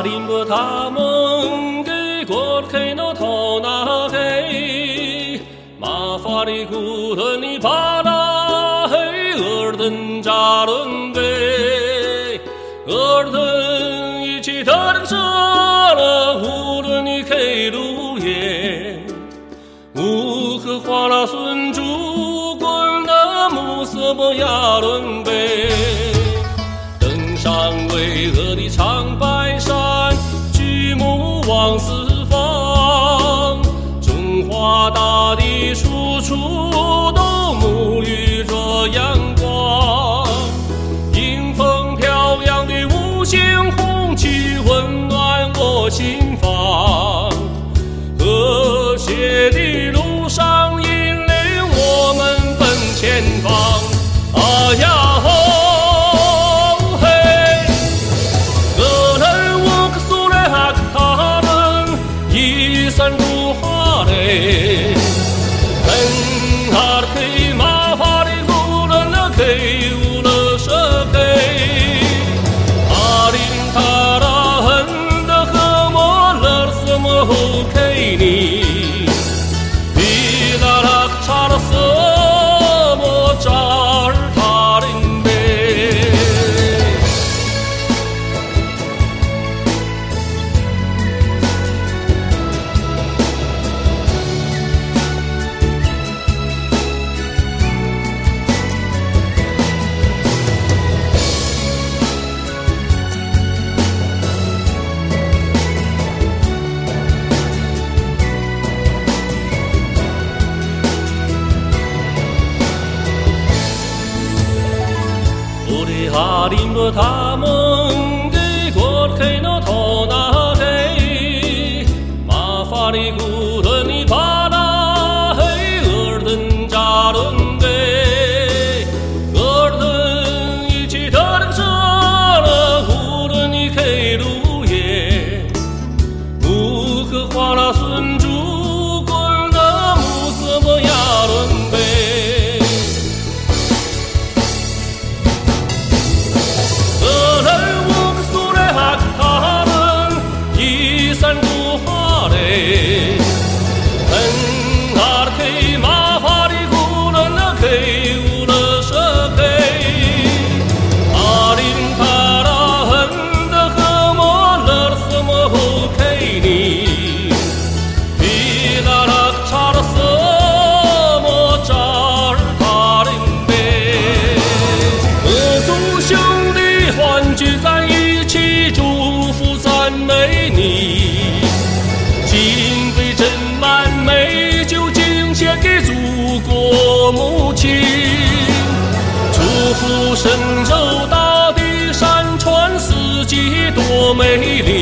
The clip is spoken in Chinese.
阿林巴塔孟给果尔克诺托那嘿，玛法里古顿里巴那嘿，额尔登扎伦呗，额尔登一起特能射了乌伦里克鲁耶，乌克花拉孙珠滚的木色莫亚伦呗。大大地处处都沐浴着阳光。迎风飘扬的五星红旗温暖我心房，和谐的 whole 林的他们。神州大地，山川四季多美丽。